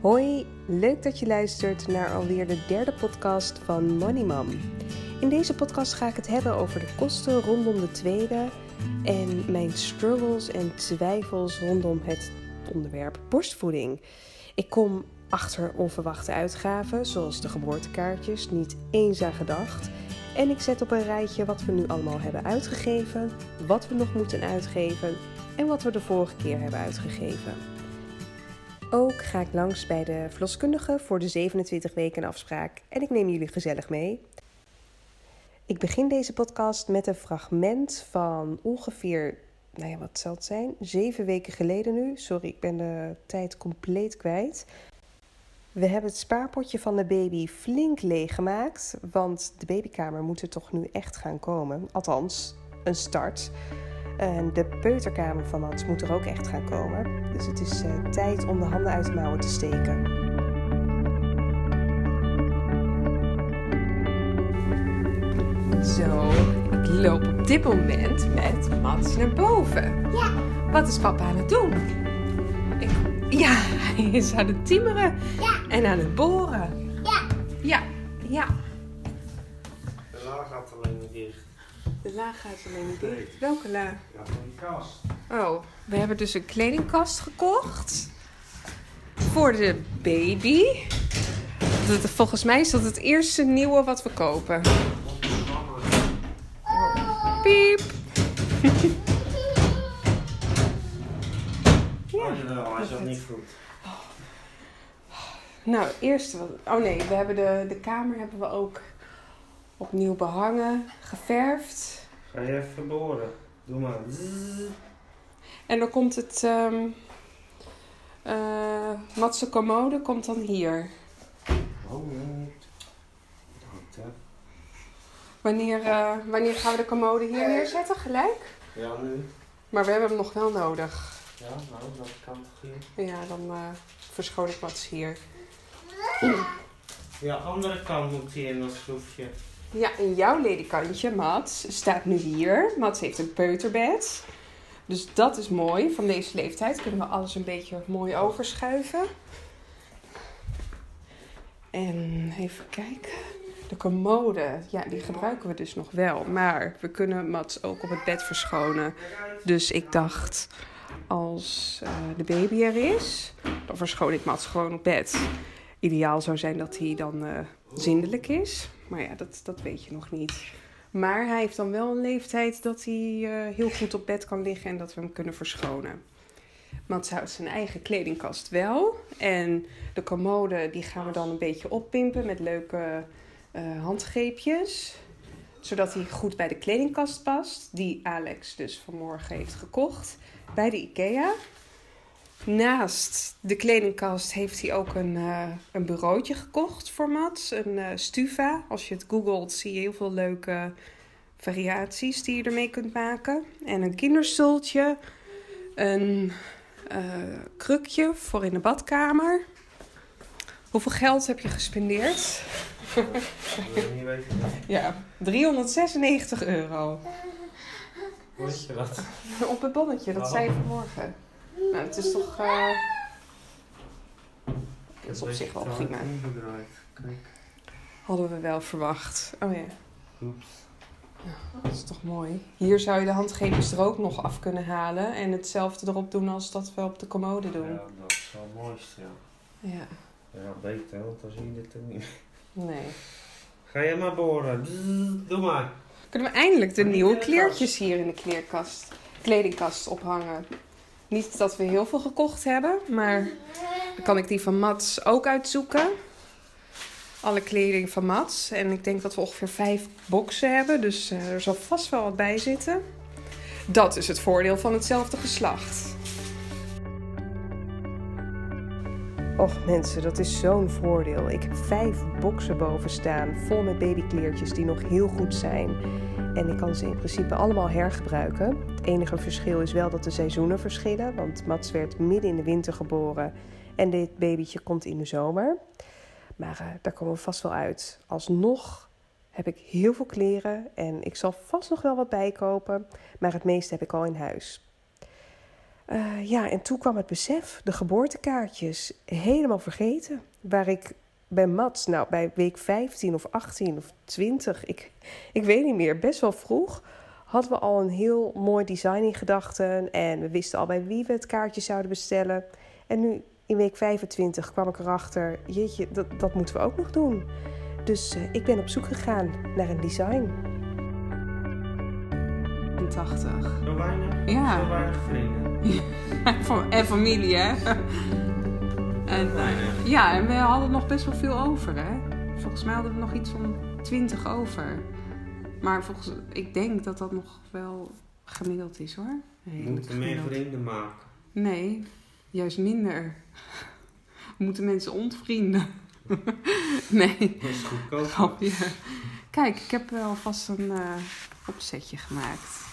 Hoi, leuk dat je luistert naar alweer de derde podcast van Money Mom. In deze podcast ga ik het hebben over de kosten rondom de tweede en mijn struggles en twijfels rondom het onderwerp borstvoeding. Ik kom achter onverwachte uitgaven, zoals de geboortekaartjes, niet eens aan gedacht. En ik zet op een rijtje wat we nu allemaal hebben uitgegeven, wat we nog moeten uitgeven en wat we de vorige keer hebben uitgegeven. Ook ga ik langs bij de verloskundige voor de 27 weken afspraak en ik neem jullie gezellig mee. Ik begin deze podcast met een fragment van ongeveer, nou ja, wat zal het zijn? Zeven weken geleden nu. Sorry, ik ben de tijd compleet kwijt. We hebben het spaarpotje van de baby flink leeggemaakt, want de babykamer moet er toch nu echt gaan komen. Althans, een start. En de peuterkamer van Mats moet er ook echt gaan komen. Dus het is uh, tijd om de handen uit de mouwen te steken. Zo, ik loop op dit moment met Mats naar boven. Ja. Wat is papa aan het doen? Ik, ja, hij is aan het timmeren Ja. en aan het boren. Ja. Ja, ja. De la gaat alleen niet dicht. Welke la? Ja, van die kast. Oh, we hebben dus een kledingkast gekocht. Voor de baby. Dat, volgens mij is dat het eerste nieuwe wat we kopen. Piep. Oh jawel, hij zat niet goed. Nou, eerst wat. Oh nee, we hebben de, de kamer hebben we ook opnieuw behangen, geverfd. Ga je even boren. Doe maar. En dan komt het. ehm eh, Matse commode komt dan hier. Oh. Wanneer, eh, wanneer gaan we de commode hier neerzetten? Gelijk? Ja, nu. Maar we hebben hem nog wel nodig. Ja, nou, dat kan toch hier. Ja, dan eh verschoon ik Mats hier. Ja, andere kant moet hier in dat schroefje. Ja, en jouw ledikantje, Mats, staat nu hier. Mats heeft een peuterbed. Dus dat is mooi. Van deze leeftijd kunnen we alles een beetje mooi overschuiven. En even kijken. De commode, ja, die gebruiken we dus nog wel. Maar we kunnen Mats ook op het bed verschonen. Dus ik dacht, als eh, de baby er is, dan verschoon ik Mats gewoon op bed. Ideaal zou zijn dat hij dan eh, zindelijk is. Maar ja, dat, dat weet je nog niet. Maar hij heeft dan wel een leeftijd dat hij eh, heel goed op bed kan liggen en dat we hem kunnen verschonen. Mats houdt zijn eigen kledingkast wel. En de commode die gaan we dan een beetje oppimpen met leuke eh, handgreepjes. Zodat hij goed bij de kledingkast past. Die Alex dus vanmorgen heeft gekocht bij de IKEA. Naast de kledingkast heeft hij ook een, eh, een bureautje gekocht voor Mats. Een eh, Stuva. Als je het googelt zie je heel veel leuke variaties die je ermee kunt maken. En een kinderstoeltje. Een eh, krukje voor in de badkamer. Hoeveel geld heb je gespendeerd? Ja, 396 euro. Weet je dat? Op het bonnetje, dat zei je vanmorgen. Nou, het is toch... eh, Dat is op zich wel prima. Hadden we wel verwacht. Oh ja, Oeps. dat is toch mooi. Hier zou je de handgreepjes er ook nog af kunnen halen. En hetzelfde erop doen als dat we op de commode doen. Ja, dat is wel het mooiste, ja. Ja, Ja, beter, want dan zie je dit er niet. nee. Ga jij maar boren. Doe maar. Kunnen we eindelijk de nieuwe kleertjes hier in de kleerkast, kledingkast ophangen? Niet dat we heel veel gekocht hebben, maar dan kan ik die van Mats ook uitzoeken. Alle kleding van Mats. En ik denk dat we ongeveer vijf boxen hebben, dus eh, er zal vast wel wat bij zitten. Dat is het voordeel van hetzelfde geslacht. Och mensen, dat is zo'n voordeel. Ik heb vijf boxen boven staan, vol met babykleertjes die nog heel goed zijn. En ik kan ze in principe allemaal hergebruiken. Het enige verschil is wel dat de seizoenen verschillen, want Mats werd midden in de winter geboren en dit babytje komt in de zomer. Maar eh, daar komen we vast wel uit. Alsnog heb ik heel veel kleren en ik zal vast nog wel wat bijkopen, maar het meeste heb ik al in huis. Eh, ja, en toen kwam het besef, de geboortekaartjes, helemaal vergeten. Waar ik bij Mats, nou bij week 15 of 18 of 20, ik, ik weet niet meer, best wel vroeg, hadden we al een heel mooi design in gedachten. En we wisten al bij wie we het kaartje zouden bestellen. En nu in week 25 kwam ik erachter, jeetje, dat, dat moeten we ook nog doen. Dus eh, ik ben op zoek gegaan naar een design. 80. Zo weinig? Ja. Zo weinig vrienden. En familie, hè? En, eh, ja, en we hadden nog best wel veel over, hè? Volgens mij hadden we nog iets van 20 over. Maar volgens, ik denk dat dat nog wel gemiddeld is, hoor. We Redelijk moeten meer gemiddeld. vrienden maken. Nee, juist minder. We moeten mensen ontvrienden. nee, Dat is goedkoop. Kijk, ik heb wel vast een eh, opzetje gemaakt.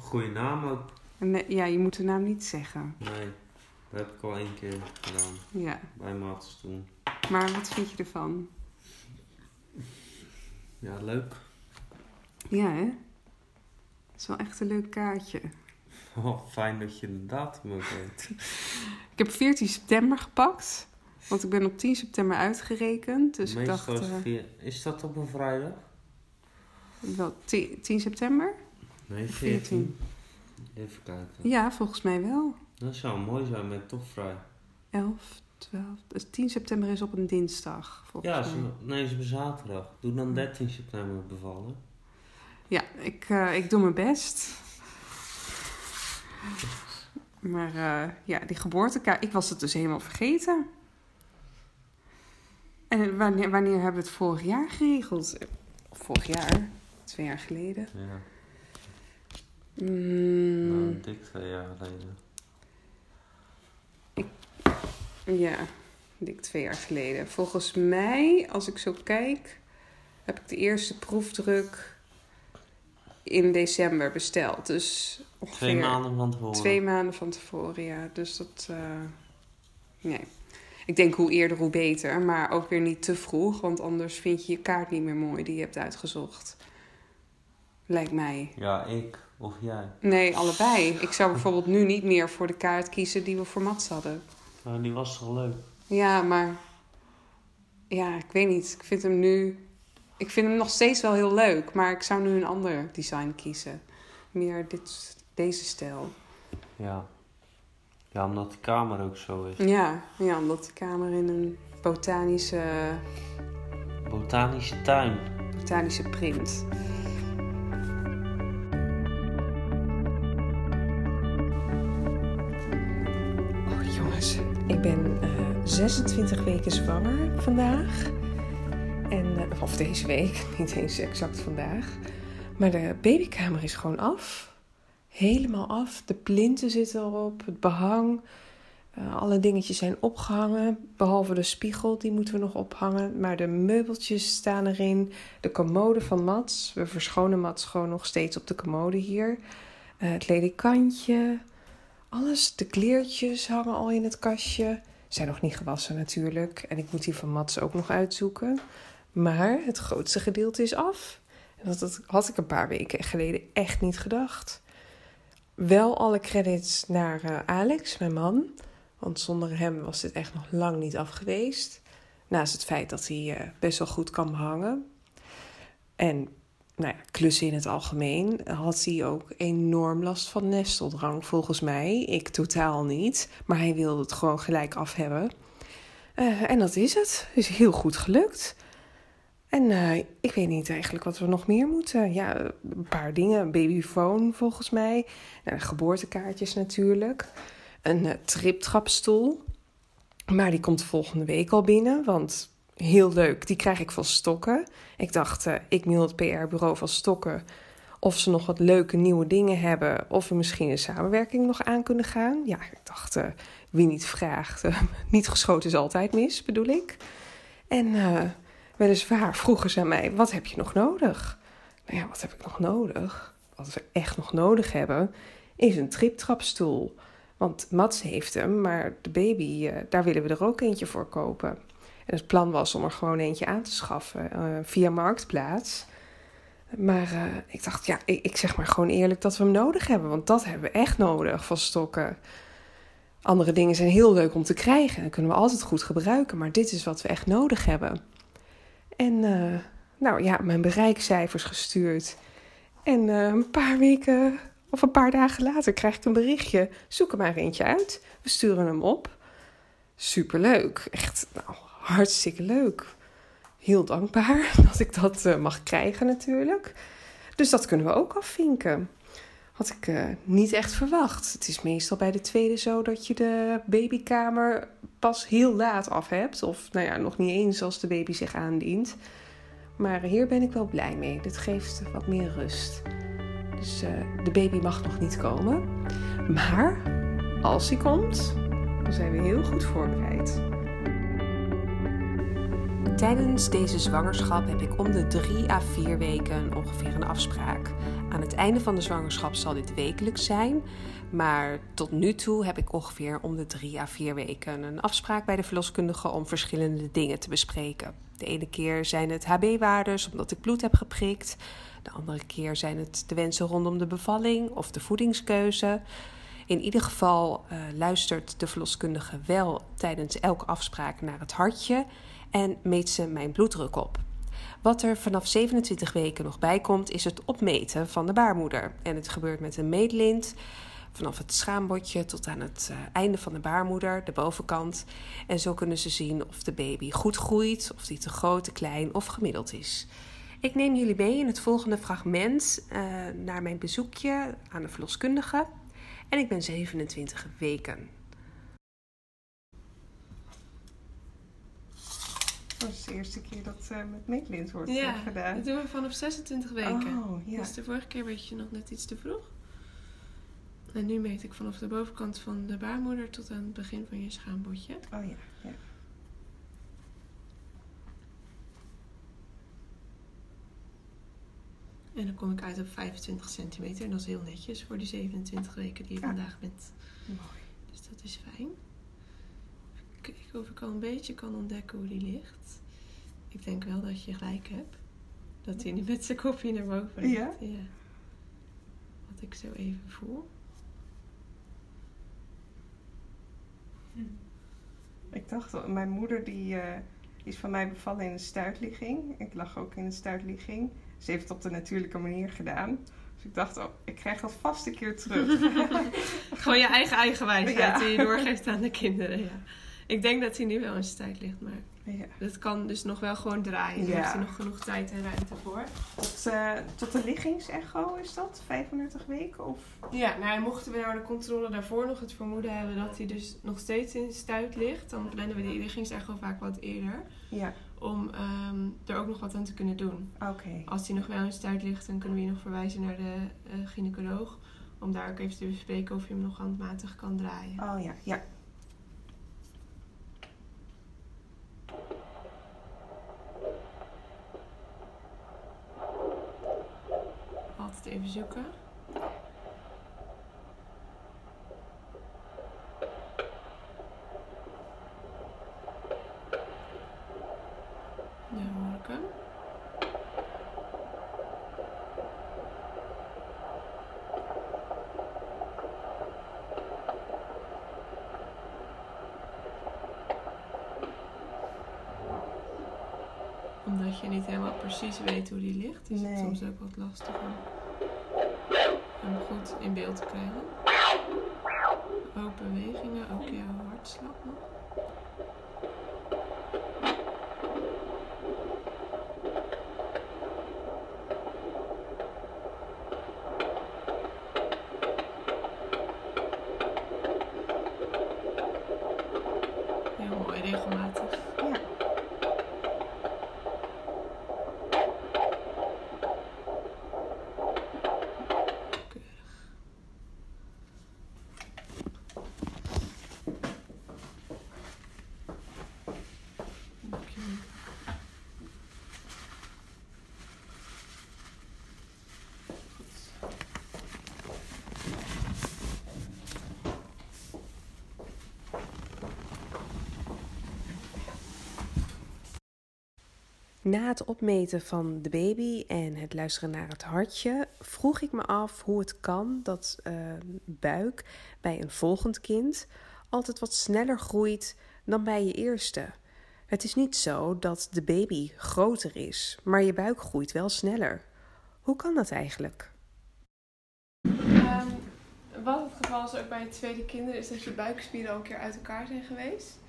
Goeie naam ook. En, eh, ja, je moet de naam niet zeggen. Nee, dat heb ik al één keer gedaan. Ja, Bij Mats toen. maar wat vind je ervan? Ja, leuk. Ja, hè? Het is wel echt een leuk kaartje. Oh, fijn dat je de datum ook weet. Ik heb 14 september gepakt. Want ik ben op 10 september uitgerekend. Dus ik dacht, is, eh, via- is dat op een vrijdag? wel 10, 10 september? Nee, 14. 14. Even kijken. Ja, volgens mij wel. Dat zou mooi zijn met toch vrij. 11, 12. Dus 10 september is op een dinsdag. Volgens Ja, mij. ze, nee, ze hebben zaterdag. Doe dan 13 september bevallen. Ja, ik, eh, ik doe mijn best. Maar eh, ja, die geboortekaart, ik was het dus helemaal vergeten. En wanneer, wanneer hebben we het vorig jaar geregeld? Vorig jaar? Twee jaar geleden? Ja, Mm, nou, dik twee jaar geleden. Ja, dik twee jaar geleden. Volgens mij, als ik zo kijk, heb ik de eerste proefdruk in december besteld. Dus ongeveer Twee maanden van tevoren. Twee maanden van tevoren, ja. Dus dat. eh, nee. Ik denk hoe eerder, hoe beter. Maar ook weer niet te vroeg, want anders vind je je kaart niet meer mooi die je hebt uitgezocht. Lijkt mij. Ja, ik of jij. Nee, allebei. Ik zou bijvoorbeeld nu niet meer voor de kaart kiezen die we voor Mats hadden. Nou, die was toch leuk? Ja, maar. Ja, ik weet niet. Ik vind hem nu. Ik vind hem nog steeds wel heel leuk, maar ik zou nu een ander design kiezen. Meer dit, deze stijl. Ja. Ja, omdat de kamer ook zo is. Ja, ja, omdat de kamer in een botanische, Botanische tuin. botanische print. Oh jongens, ik ben eh, 26 weken zwanger vandaag. En, eh, of deze week, niet eens exact vandaag. Maar de babykamer is gewoon af. Helemaal af. De plinten zitten erop, het behang. Eh, alle dingetjes zijn opgehangen, behalve de spiegel, die moeten we nog ophangen. Maar de meubeltjes staan erin. De commode van Mats. We verschonen Mats gewoon nog steeds op de commode hier. Eh, het ledikantje. Alles, de kleertjes hangen al in het kastje. Zijn nog niet gewassen natuurlijk. En ik moet die van Mats ook nog uitzoeken. Maar het grootste gedeelte is af. Dat, had ik een paar weken geleden echt niet gedacht. Wel alle credits naar eh, Alex, mijn man. Want zonder hem was dit echt nog lang niet af geweest. Naast het feit dat hij eh, best wel goed kan behangen. En nou klussen in het algemeen had hij ook enorm last van nesteldrang, volgens mij. Ik totaal niet, maar hij wilde het gewoon gelijk af hebben. Eh, en dat is het. Is heel goed gelukt. En eh, ik weet niet eigenlijk wat we nog meer moeten. Ja, een paar dingen. Babyfoon volgens mij. Nou, geboortekaartjes natuurlijk. Een eh, triptrapstoel. Maar die komt volgende week al binnen, want heel leuk. Die krijg ik van Stokken. Ik dacht, eh, ik mail het PR-bureau van Stokken of ze nog wat leuke nieuwe dingen hebben. Of we misschien een samenwerking nog aan kunnen gaan. Ja, ik dacht, eh, wie niet vraagt, eh, niet geschoten is altijd mis, bedoel ik. En weliswaar vroegen ze aan mij, wat heb je nog nodig? Nou ja, wat heb ik nog nodig? Wat we echt nog nodig hebben, is een triptrapstoel. Want Mats heeft hem, maar de baby, daar willen we er ook eentje voor kopen. En het plan was om er gewoon eentje aan te schaffen eh, via Marktplaats. Maar eh, ik dacht, ja, ik, ik zeg maar gewoon eerlijk dat we hem nodig hebben. Want dat hebben we echt nodig van stokken. Andere dingen zijn heel leuk om te krijgen. Dat kunnen we altijd goed gebruiken. Maar dit is wat we echt nodig hebben. En uh, nou ja, mijn bereikcijfers gestuurd. En een paar weken of een paar dagen later krijg ik een berichtje. Zoek er maar eentje uit. We sturen hem op. Superleuk. Echt nou, hartstikke leuk. Heel dankbaar dat ik dat uh, mag krijgen natuurlijk. Dus dat kunnen we ook afvinken. Had ik uh, niet echt verwacht. Het is meestal bij de tweede zo dat je de babykamer pas heel laat af hebt. Of nou ja, nog niet eens als de baby zich aandient. Maar hier ben ik wel blij mee. Dit geeft wat meer rust. Dus uh, de baby mag nog niet komen. Maar als hij komt, dan zijn we heel goed voorbereid. Tijdens deze zwangerschap heb ik om de 3 à 4 weken ongeveer een afspraak. Aan het einde van de zwangerschap zal dit wekelijks zijn. Maar tot nu toe heb ik ongeveer om de 3 à 4 weken een afspraak bij de verloskundige om verschillende dingen te bespreken. De ene keer zijn het HB-waardes omdat ik bloed heb geprikt. De andere keer zijn het de wensen rondom de bevalling of de voedingskeuze. In ieder geval uh, luistert de verloskundige wel tijdens elke afspraak naar het hartje en meet ze mijn bloeddruk op. Wat er vanaf 27 weken nog bij komt, is het opmeten van de baarmoeder. En het gebeurt met een meetlint vanaf het schaambodje tot aan het uh, einde van de baarmoeder, de bovenkant. En zo kunnen ze zien of de baby goed groeit, of die te groot, te klein of gemiddeld is. Ik neem jullie mee in het volgende fragment uh, naar mijn bezoekje aan de verloskundige. En ik ben 27 weken. Dat is de eerste keer dat uh, met meetlint wordt ja, gedaan. dat doen we vanaf 26 weken. Oh, ja. Dus de vorige keer weet je nog net iets te vroeg. En nu meet ik vanaf de bovenkant van de baarmoeder tot aan het begin van je schaambodje. Oh ja, ja. En dan kom ik uit op 25 centimeter. En dat is heel netjes voor die 27 weken die je Ja. vandaag bent. Mooi. Dus dat is fijn. Kijken of ik al een beetje kan ontdekken hoe die ligt. Ik denk wel dat je gelijk hebt. Dat hij nu met zijn kopje naar boven ligt. Ja? ja. Wat ik zo even voel. Ik dacht, mijn moeder die, eh, is van mij bevallen in een stuitligging. Ik lag ook in een stuitligging. Ze heeft het op de natuurlijke manier gedaan. Dus ik dacht, oh, ik krijg dat vast een keer terug. Gewoon je eigen eigen wijsheid Ja. die je doorgeeft aan de kinderen. Ja. Ik denk dat hij nu wel in zijn tijd ligt, maar ja. dat kan dus nog wel gewoon draaien. Daar Ja. heeft hij nog genoeg tijd en ruimte voor. Tot, eh, tot de liggingsecho is dat? 35 weken? Of? Ja, nou en mochten we nou de controle daarvoor nog het vermoeden hebben dat hij dus nog steeds in stuit ligt, dan plannen we die liggingsecho vaak wat eerder. Ja, Om ehm, er ook nog wat aan te kunnen doen. oké. Als hij nog wel in stuit ligt, dan kunnen we je nog verwijzen naar de eh, gynaecoloog. Om daar ook even te bespreken of je hem nog handmatig kan draaien. Oh ja, ja. Altijd even zoeken. Daar hoor ik hem. Omdat je niet helemaal precies weet hoe die ligt, is het soms ook wat lastig om hem goed in beeld te krijgen. Ook bewegingen, ook jouw hartslag nog. Heel mooi, regelmatig. ja. Keurig. Dankjewel. Na het opmeten van de baby en het luisteren naar het hartje, vroeg ik me af hoe het kan dat eh, buik bij een volgend kind altijd wat sneller groeit dan bij je eerste. Het is niet zo dat de baby groter is, maar je buik groeit wel sneller. Hoe kan dat eigenlijk? Ehm, wat het geval is ook bij het tweede kinderen is dat je buikspieren al een keer uit elkaar zijn geweest.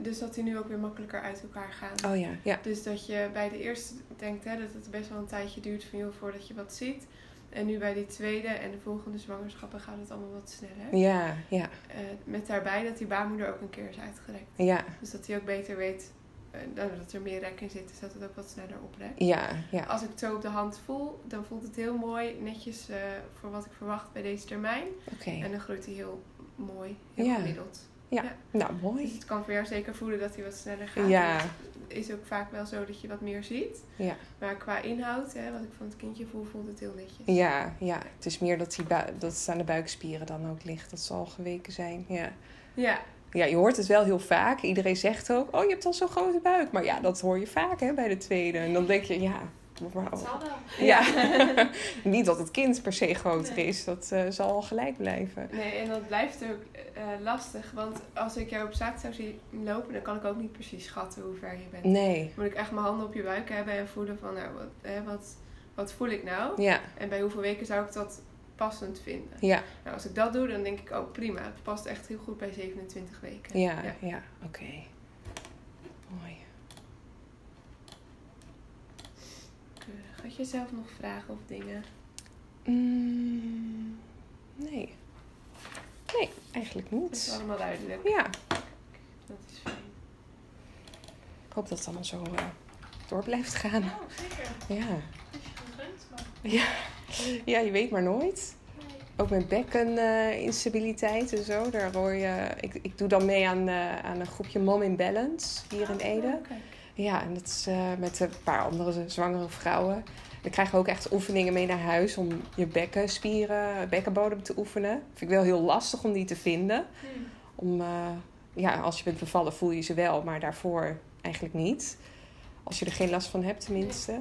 Dus dat die nu ook weer makkelijker uit elkaar gaan. Oh ja, ja. Dus dat je bij de eerste denkt hè, dat het best wel een tijdje duurt van, joh, voordat je wat ziet. En nu bij die tweede en de volgende zwangerschappen gaat het allemaal wat sneller. Ja, ja, Eh, met daarbij dat die baarmoeder ook een keer is uitgerekt. ja, Dus dat hij ook beter weet eh, dat er meer rek in zit, dus dat het ook wat sneller oprekt. ja, ja. Als ik het zo op de hand voel, dan voelt het heel mooi, netjes eh, voor wat ik verwacht bij deze termijn. Oké. En dan groeit hij heel mooi, heel Ja. gemiddeld. Ja, ja. nou Dus mooi. het kan voor jou zeker voelen dat hij wat sneller gaat. Ja. Het is ook vaak wel zo dat je wat meer ziet. Ja. Maar qua inhoud, hè, wat ik van het kindje voel, voelt het heel netjes. Ja, ja. Het is meer dat, die bui- dat het aan de buikspieren dan ook ligt. Dat zal geweken zijn. Ja. Ja, ja, je hoort het wel heel vaak. Iedereen zegt ook, oh je hebt al zo'n grote buik. Maar ja, dat hoor je vaak hè, bij de tweede. En dan denk je, ja... zal wel. Ja, niet dat het kind per se groter Nee. is. Dat eh, zal gelijk blijven. Nee, en dat blijft ook eh, lastig. Want als ik jou op straat zou zien lopen, dan kan ik ook niet precies schatten hoe ver je bent. Nee. Moet ik echt mijn handen op je buik hebben en voelen van, nou, wat, hè, wat, wat voel ik nou? Ja, En bij hoeveel weken zou ik dat passend vinden? ja, Nou, als ik dat doe, dan denk ik, oh prima, het past echt heel goed bij 27 weken. ja, ja. Oké. Mooi. Had je zelf nog vragen of dingen? Mm, nee. Nee, eigenlijk Dat is niet. allemaal duidelijk. Ja, Dat is fijn. ik hoop dat het allemaal zo eh, door blijft gaan. Oh, zeker. Ja. Als je gegund, maar... Ja. ja, je weet maar nooit. Ook met bekkeninstabiliteit en zo. Daar hoor je, ik, ik doe dan mee aan, eh, aan een groepje Mom in Balance hier in Ede. Oh. Ja, en dat is eh, met een paar andere zwangere vrouwen. We krijgen ook echt oefeningen mee naar huis om je bekkenspieren, bekkenbodem te oefenen. Vind ik wel heel lastig om die te vinden. Hmm. Om, eh, ja, als je bent bevallen voel je ze wel, maar daarvoor eigenlijk niet. Als je er geen last van hebt tenminste.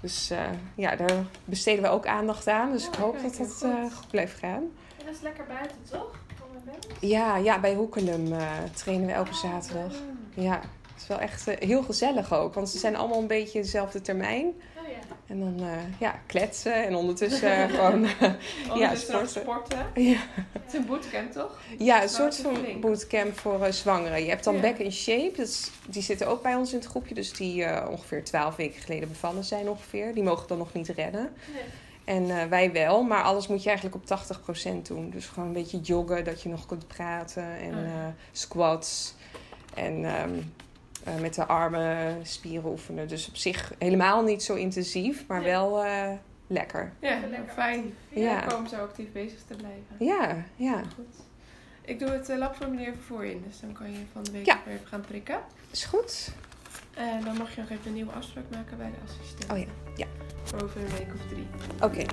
Dus eh, ja, daar besteden we ook aandacht aan. Dus Oh, ik hoop kijk, dat eh, goed. goed blijft gaan. En dat is lekker buiten, toch? Van mijn bed? Ja, ja bij Hoekelum eh, trainen we elke zaterdag. Ja, het is wel echt eh, heel gezellig ook. Want ze zijn allemaal een beetje dezelfde termijn. Oh ja. En dan eh, ja, kletsen en ondertussen gewoon... eh, Ondertussen nog sporten. sporten. ja. Het is een bootcamp, toch? ja, een soort van flink. bootcamp voor zwangeren. Je hebt dan Ja. Back in Shape. Die zitten ook bij ons in het groepje. Dus die ongeveer twaalf weken geleden bevallen zijn ongeveer. Die mogen dan nog niet redden. Nee. En wij wel, maar alles moet je eigenlijk op 80% doen. Dus gewoon een beetje joggen, dat je nog kunt praten. En eh, squats. En ehm, eh, met de armen spieren oefenen. Dus op zich helemaal niet zo intensief, maar wel eh, lekker. Ja, lekker fijn. Ja. Ja. komen zo actief bezig te blijven. Ja, ja. Goed. Ik doe het uh, labformulier even voor je in, dus dan kan je van de week Ja. weer even gaan prikken. Is goed. En dan mag je nog even een nieuwe afspraak maken bij de assistent. Oh ja, ja. Voor over een week of drie. Oké.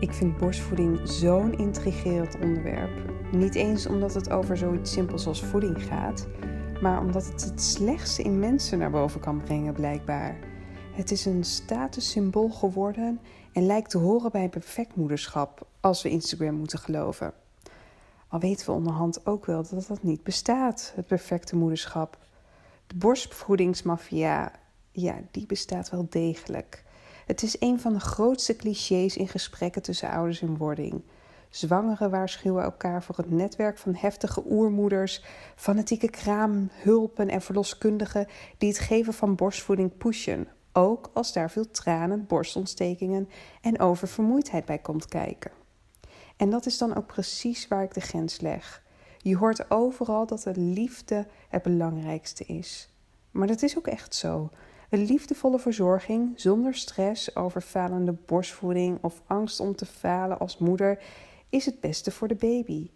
Ik vind borstvoeding zo'n intrigerend onderwerp. Niet eens omdat het over zoiets simpels als voeding gaat, maar omdat het het slechtste in mensen naar boven kan brengen, blijkbaar. Het is een statussymbool geworden en lijkt te horen bij perfect moederschap, als we Instagram moeten geloven. Al weten we onderhand ook wel dat dat niet bestaat, het perfecte moederschap. De borstvoedingsmafia, ja, die bestaat wel degelijk. Het is een van de grootste clichés in gesprekken tussen ouders in wording. Zwangeren waarschuwen elkaar voor het netwerk van heftige oermoeders, fanatieke kraamhulpen en verloskundigen die het geven van borstvoeding pushen, ook als daar veel tranen, borstontstekingen en oververmoeidheid bij komt kijken. En dat is dan ook precies waar ik de grens leg. Je hoort overal dat de liefde het belangrijkste is. Maar dat is ook echt zo. Een liefdevolle verzorging zonder stress over falende borstvoeding of angst om te falen als moeder is het beste voor de baby.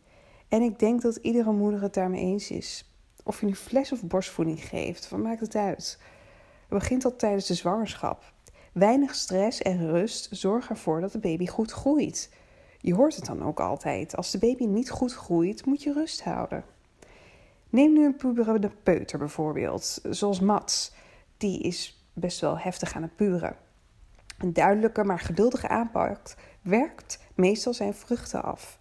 En ik denk dat iedere moeder het daarmee eens is. Of je nu fles of borstvoeding geeft, wat maakt het uit? Het begint al tijdens de zwangerschap. Weinig stress en rust zorgen ervoor dat de baby goed groeit. Je hoort het dan ook altijd. Als de baby niet goed groeit, moet je rust houden. Neem nu een puberende peuter bijvoorbeeld, zoals Mats. Die is best wel heftig aan het puren. Een duidelijke maar geduldige aanpak werkt meestal zijn vruchten af.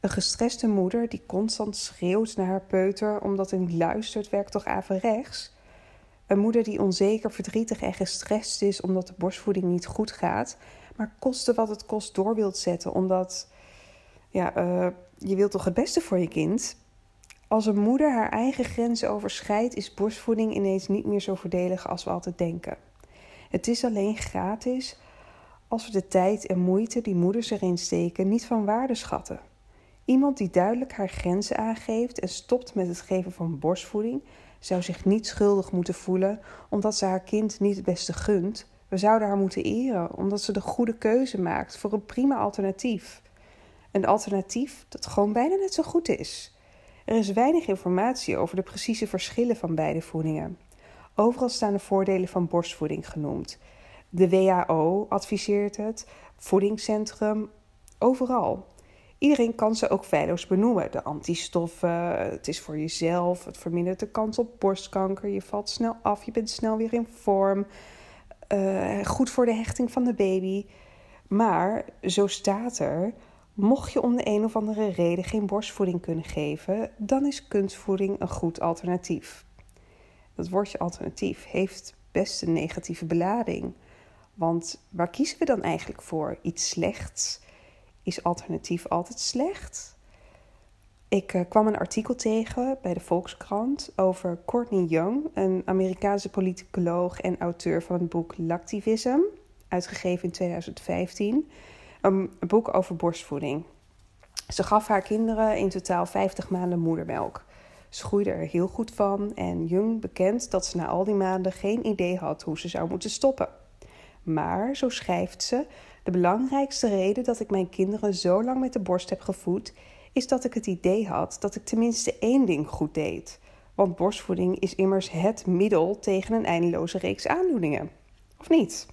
Een gestreste moeder die constant schreeuwt naar haar peuter omdat hij niet luistert, werkt toch averechts? Een moeder die onzeker, verdrietig en gestrest is omdat de borstvoeding niet goed gaat, maar koste wat het kost door wilt zetten omdat ja, uh, je wilt toch het beste voor je kind? Als een moeder haar eigen grenzen overschrijdt, is borstvoeding ineens niet meer zo voordelig als we altijd denken. Het is alleen gratis als we de tijd en moeite die moeders erin steken niet van waarde schatten. Iemand die duidelijk haar grenzen aangeeft en stopt met het geven van borstvoeding, zou zich niet schuldig moeten voelen omdat ze haar kind niet het beste gunt. We zouden haar moeten eren omdat ze de goede keuze maakt voor een prima alternatief. Een alternatief dat gewoon bijna net zo goed is. Er is weinig informatie over de precieze verschillen van beide voedingen. Overal staan de voordelen van borstvoeding genoemd. De WHO adviseert het, voedingscentrum, overal. Iedereen kan ze ook feilloos benoemen. De antistoffen, het is voor jezelf, het vermindert de kans op borstkanker, je valt snel af, je bent snel weer in vorm, uh, goed voor de hechting van de baby. Maar zo staat er, mocht je om de een of andere reden geen borstvoeding kunnen geven, dan is kunstvoeding een goed alternatief. Dat woordje alternatief heeft best een negatieve belading. Want waar kiezen we dan eigenlijk voor? Iets slechts? Is alternatief altijd slecht? Ik uh, kwam een artikel tegen bij de Volkskrant over Courtney Young, een Amerikaanse politicoloog en auteur van het boek Lactivism, uitgegeven in 2015. Een boek over borstvoeding. Ze gaf haar kinderen in totaal 50 maanden moedermelk. Ze groeide er heel goed van en Jung bekend dat ze na al die maanden geen idee had hoe ze zou moeten stoppen. Maar, zo schrijft ze, de belangrijkste reden dat ik mijn kinderen zo lang met de borst heb gevoed, is dat ik het idee had dat ik tenminste één ding goed deed. Want borstvoeding is immers het middel tegen een eindeloze reeks aandoeningen. Of niet?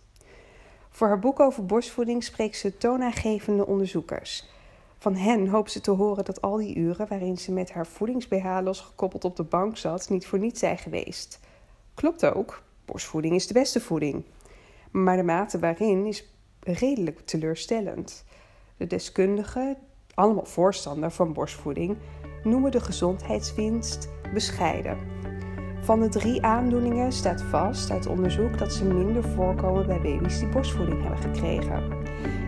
Voor haar boek over borstvoeding spreekt ze toonaangevende onderzoekers. Van hen hoopt ze te horen dat al die uren waarin ze met haar voedings-BH losgekoppeld op de bank zat, niet voor niets zijn geweest. Klopt ook, borstvoeding is de beste voeding. Maar de mate waarin is redelijk teleurstellend. De deskundigen, allemaal voorstander van borstvoeding, noemen de gezondheidswinst bescheiden. Van de drie aandoeningen staat vast uit onderzoek dat ze minder voorkomen bij baby's die borstvoeding hebben gekregen.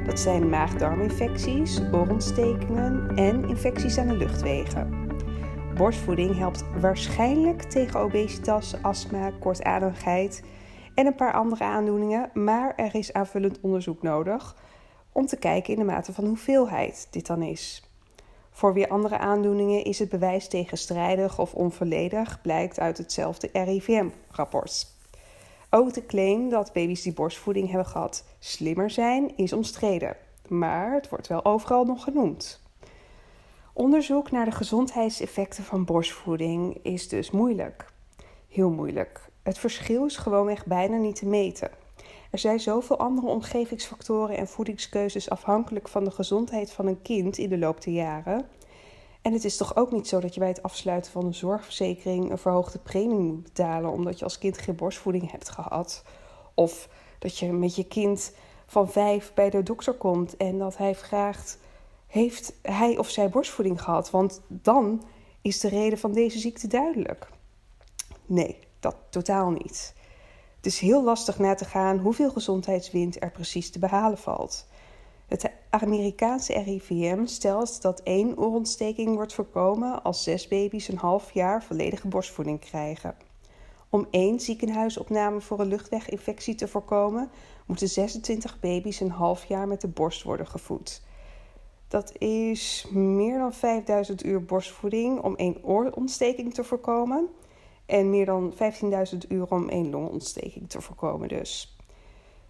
Dat zijn maag-darminfecties, oorontstekingen en infecties aan de luchtwegen. Borstvoeding helpt waarschijnlijk tegen obesitas, astma, kortademigheid en een paar andere aandoeningen, maar er is aanvullend onderzoek nodig om te kijken in de mate van hoeveelheid dit dan is. Voor weer andere aandoeningen is het bewijs tegenstrijdig of onvolledig, blijkt uit hetzelfde RIVM-rapport. Ook de claim dat baby's die borstvoeding hebben gehad slimmer zijn, is omstreden, maar het wordt wel overal nog genoemd. Onderzoek naar de gezondheidseffecten van borstvoeding is dus moeilijk. Heel moeilijk. Het verschil is gewoonweg bijna niet te meten. Er zijn zoveel andere omgevingsfactoren en voedingskeuzes afhankelijk van de gezondheid van een kind in de loop der jaren. En het is toch ook niet zo dat je bij het afsluiten van een zorgverzekering een verhoogde premie moet betalen omdat je als kind geen borstvoeding hebt gehad. Of dat je met je kind van vijf bij de dokter komt en dat hij vraagt: Heeft hij of zij borstvoeding gehad? Want dan is de reden van deze ziekte duidelijk. Nee, dat totaal niet. Het is heel lastig na te gaan hoeveel gezondheidswind er precies te behalen valt. Het Amerikaanse RIVM stelt dat één oorontsteking wordt voorkomen als zes baby's een half jaar volledige borstvoeding krijgen. Om één ziekenhuisopname voor een luchtweginfectie te voorkomen, moeten 26 baby's een half jaar met de borst worden gevoed. Dat is meer dan 5000 uur borstvoeding om één oorontsteking te voorkomen en meer dan 15.000 uur om één longontsteking te voorkomen dus.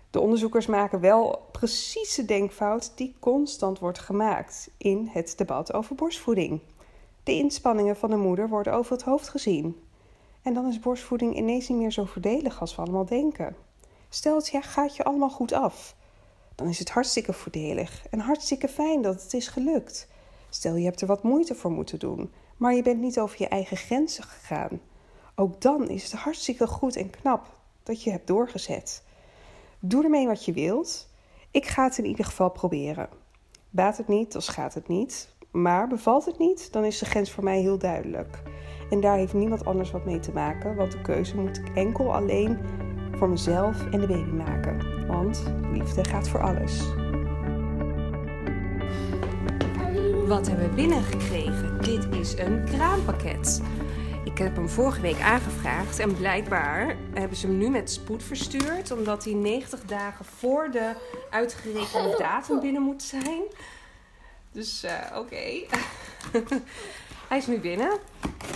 De onderzoekers maken wel precies de denkfout die constant wordt gemaakt in het debat over borstvoeding. De inspanningen van de moeder worden over het hoofd gezien. En dan is borstvoeding ineens niet meer zo voordelig als we allemaal denken. Stel het gaat je allemaal goed af. Dan is het hartstikke voordelig en hartstikke fijn dat het is gelukt. Stel je hebt er wat moeite voor moeten doen, maar je bent niet over je eigen grenzen gegaan. Ook dan is het hartstikke goed en knap dat je hebt doorgezet. Doe ermee wat je wilt. Ik ga het in ieder geval proberen. Baat het niet, dan gaat het niet. Maar bevalt het niet, dan is de grens voor mij heel duidelijk. En daar heeft niemand anders wat mee te maken, want de keuze moet ik enkel alleen voor mezelf en de baby maken. Want liefde gaat voor alles. Wat hebben we binnengekregen? Dit is een kraampakket. Ik heb hem vorige week aangevraagd en blijkbaar hebben ze hem nu met spoed verstuurd, omdat hij 90 dagen voor de uitgerekende datum binnen moet zijn. Dus uh, oké. hij is nu binnen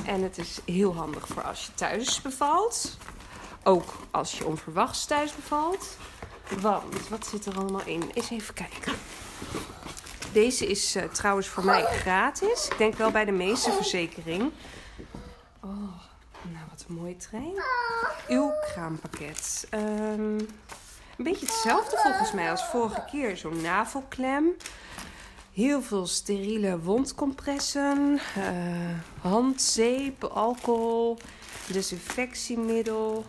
en het is heel handig voor als je thuis bevalt. Ook als je onverwachts thuis bevalt. Want wat zit er allemaal in? Eens even kijken. Deze is uh, trouwens voor mij gratis. Ik denk wel bij de meeste verzekering. Mooie trein. Uw kraampakket. Um, een beetje hetzelfde volgens mij als vorige keer. Zo'n navelklem. Heel veel steriele wondcompressen. Uh, handzeep, alcohol, desinfectiemiddel.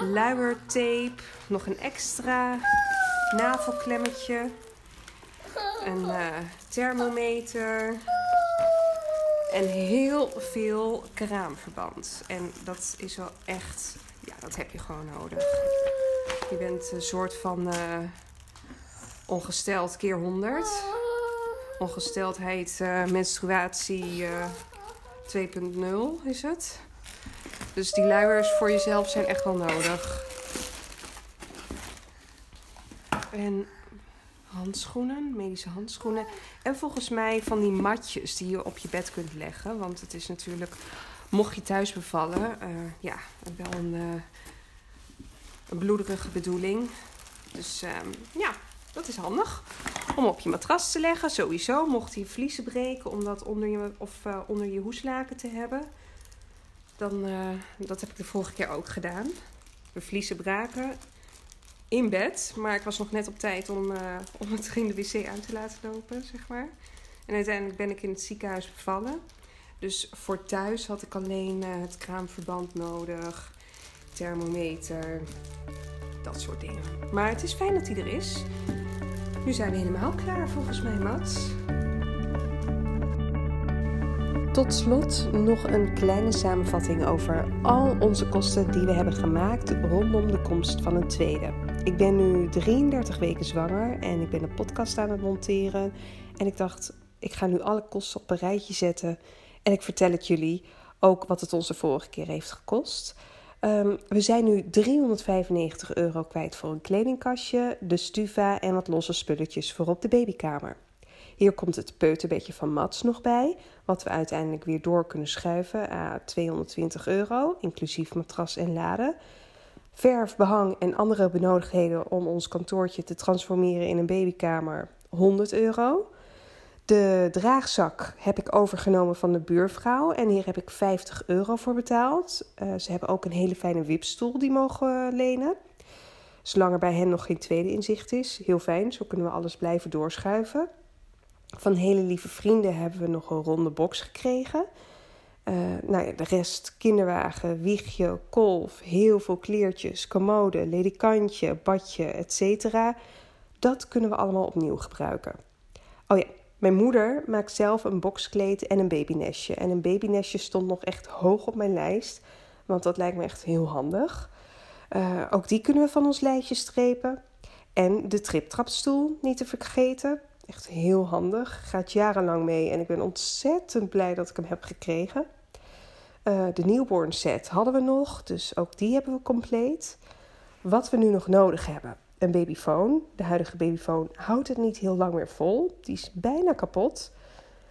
Luiertape. Nog een extra navelklemmetje. Een uh, thermometer en heel veel kraamverband. En dat is wel echt, ja, dat heb je gewoon nodig. Je bent een soort van uh, ongesteld keer 100. Ongesteldheid, uh, menstruatie uh, eh, 2.0 is het. Dus die luiers voor jezelf zijn echt wel nodig. En handschoenen, medische handschoenen. En volgens mij van die matjes die je op je bed kunt leggen. Want het is natuurlijk, mocht je thuis bevallen, uh, ja, wel een, uh, een bloederige bedoeling. Dus uh, ja, dat is handig om op je matras te leggen. Sowieso, mocht je vliezen breken om dat onder je, of, uh, onder je hoeslaken te hebben. Dan, dat heb ik de vorige keer ook gedaan. De vliezen braken in bed. Maar ik was nog net op tijd om, uh, om het in de wc uit te laten lopen, zeg maar. En uiteindelijk ben ik in het ziekenhuis bevallen. Dus voor thuis had ik alleen uh, het kraamverband nodig, thermometer, dat soort dingen. Maar het is fijn dat hij er is. Nu zijn we helemaal klaar volgens mij, Mats. Tot slot nog een kleine samenvatting over al onze kosten die we hebben gemaakt rondom de komst van een tweede. Ik ben nu 33 weken zwanger en ik ben een podcast aan het monteren. En ik dacht, ik ga nu alle kosten op een rijtje zetten. En ik vertel het jullie ook wat het ons de vorige keer heeft gekost. Um, we zijn nu 395 euro kwijt voor een kledingkastje, de stuva en wat losse spulletjes voor op de babykamer. Hier komt het peuterbedje van Mats nog bij, wat we uiteindelijk weer door kunnen schuiven à 220 euro, inclusief matras en laden verf, behang en andere benodigdheden om ons kantoortje te transformeren in een babykamer 100 euro. De draagzak heb ik overgenomen van de buurvrouw en hier heb ik 50 euro voor betaald. Uh, ze hebben ook een hele fijne wipstoel die mogen lenen. Zolang er bij hen nog geen tweede inzicht is, heel fijn, zo kunnen we alles blijven doorschuiven. Van hele lieve vrienden hebben we nog een ronde box gekregen. Uh, nou ja, de rest, kinderwagen, wiegje, kolf, heel veel kleertjes, commode, ledikantje, badje, etc. Dat kunnen we allemaal opnieuw gebruiken. Oh ja, mijn moeder maakt zelf een boxkleed en een babynestje. En een babynestje stond nog echt hoog op mijn lijst, want dat lijkt me echt heel handig. Uh, ook die kunnen we van ons lijstje strepen. En de triptrapstoel, niet te vergeten. Echt heel handig. Gaat jarenlang mee en ik ben ontzettend blij dat ik hem heb gekregen. Uh, de newborn set hadden we nog, dus ook die hebben we compleet. Wat we nu nog nodig hebben: een babyfoon. De huidige babyfoon houdt het niet heel lang meer vol. Die is bijna kapot.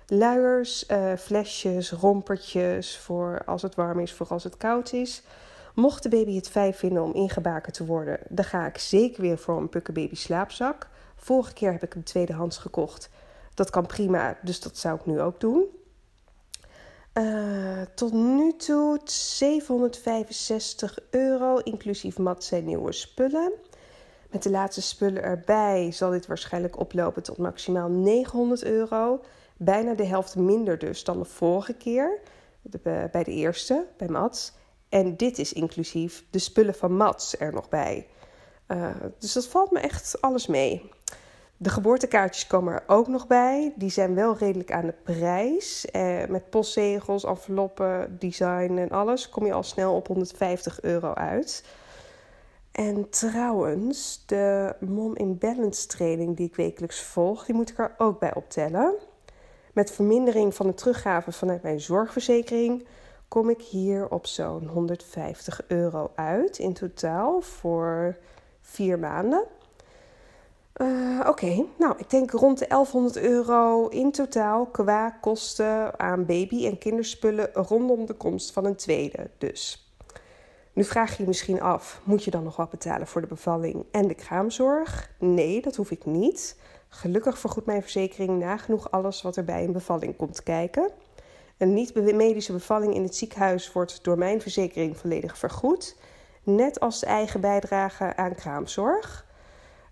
Luiers, uh, flesjes, rompertjes voor als het warm is, voor als het koud is. Mocht de baby het fijn vinden om ingebaken te worden, dan ga ik zeker weer voor een pukkenbaby slaapzak. Vorige keer heb ik hem tweedehands gekocht. Dat kan prima, dus dat zou ik nu ook doen. Uh, tot nu toe 765 euro, inclusief mat zijn nieuwe spullen. Met de laatste spullen erbij zal dit waarschijnlijk oplopen tot maximaal 900 euro. Bijna de helft minder dus dan de vorige keer, de, bij de eerste, bij Mats. En dit is inclusief de spullen van Mats er nog bij. Uh, dus dat valt me echt alles mee. De geboortekaartjes komen er ook nog bij. Die zijn wel redelijk aan de prijs. Eh, met postzegels, enveloppen, design en alles kom je al snel op 150 euro uit. En trouwens, de Mom in Balance training die ik wekelijks volg, die moet ik er ook bij optellen. Met vermindering van de teruggave vanuit mijn zorgverzekering kom ik hier op zo'n 150 euro uit in totaal voor vier maanden. Uh, Oké, nou, ik denk rond de 1100 euro in totaal qua kosten aan baby- en kinderspullen rondom de komst van een tweede. Dus. Nu vraag je je misschien af: moet je dan nog wat betalen voor de bevalling en de kraamzorg? Nee, dat hoef ik niet. Gelukkig vergoedt mijn verzekering nagenoeg alles wat er bij een bevalling komt kijken. Een niet-medische bevalling in het ziekenhuis wordt door mijn verzekering volledig vergoed, net als de eigen bijdrage aan kraamzorg.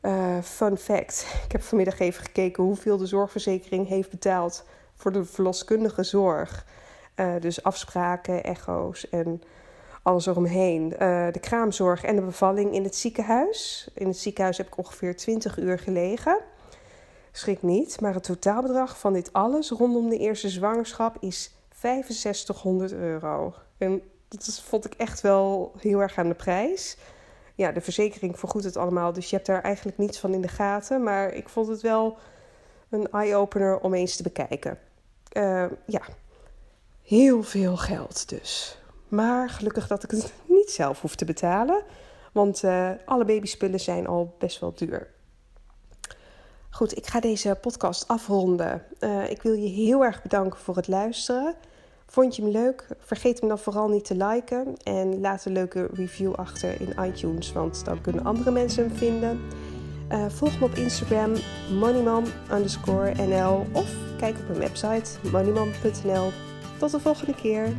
Uh, fun fact: ik heb vanmiddag even gekeken hoeveel de zorgverzekering heeft betaald voor de verloskundige zorg. Uh, dus afspraken, echo's en alles eromheen. Uh, de kraamzorg en de bevalling in het ziekenhuis. In het ziekenhuis heb ik ongeveer 20 uur gelegen. Schrik niet, maar het totaalbedrag van dit alles rondom de eerste zwangerschap is 6500 euro. En dat vond ik echt wel heel erg aan de prijs. Ja, de verzekering vergoedt het allemaal, dus je hebt daar eigenlijk niets van in de gaten. Maar ik vond het wel een eye-opener om eens te bekijken. Uh, ja, heel veel geld dus. Maar gelukkig dat ik het niet zelf hoef te betalen. Want uh, alle babyspullen zijn al best wel duur. Goed, ik ga deze podcast afronden. Uh, ik wil je heel erg bedanken voor het luisteren. Vond je hem leuk? Vergeet hem dan vooral niet te liken. En laat een leuke review achter in iTunes, want dan kunnen andere mensen hem vinden. Uh, volg me op Instagram, moneyman nl of kijk op mijn website moneyman.nl. Tot de volgende keer.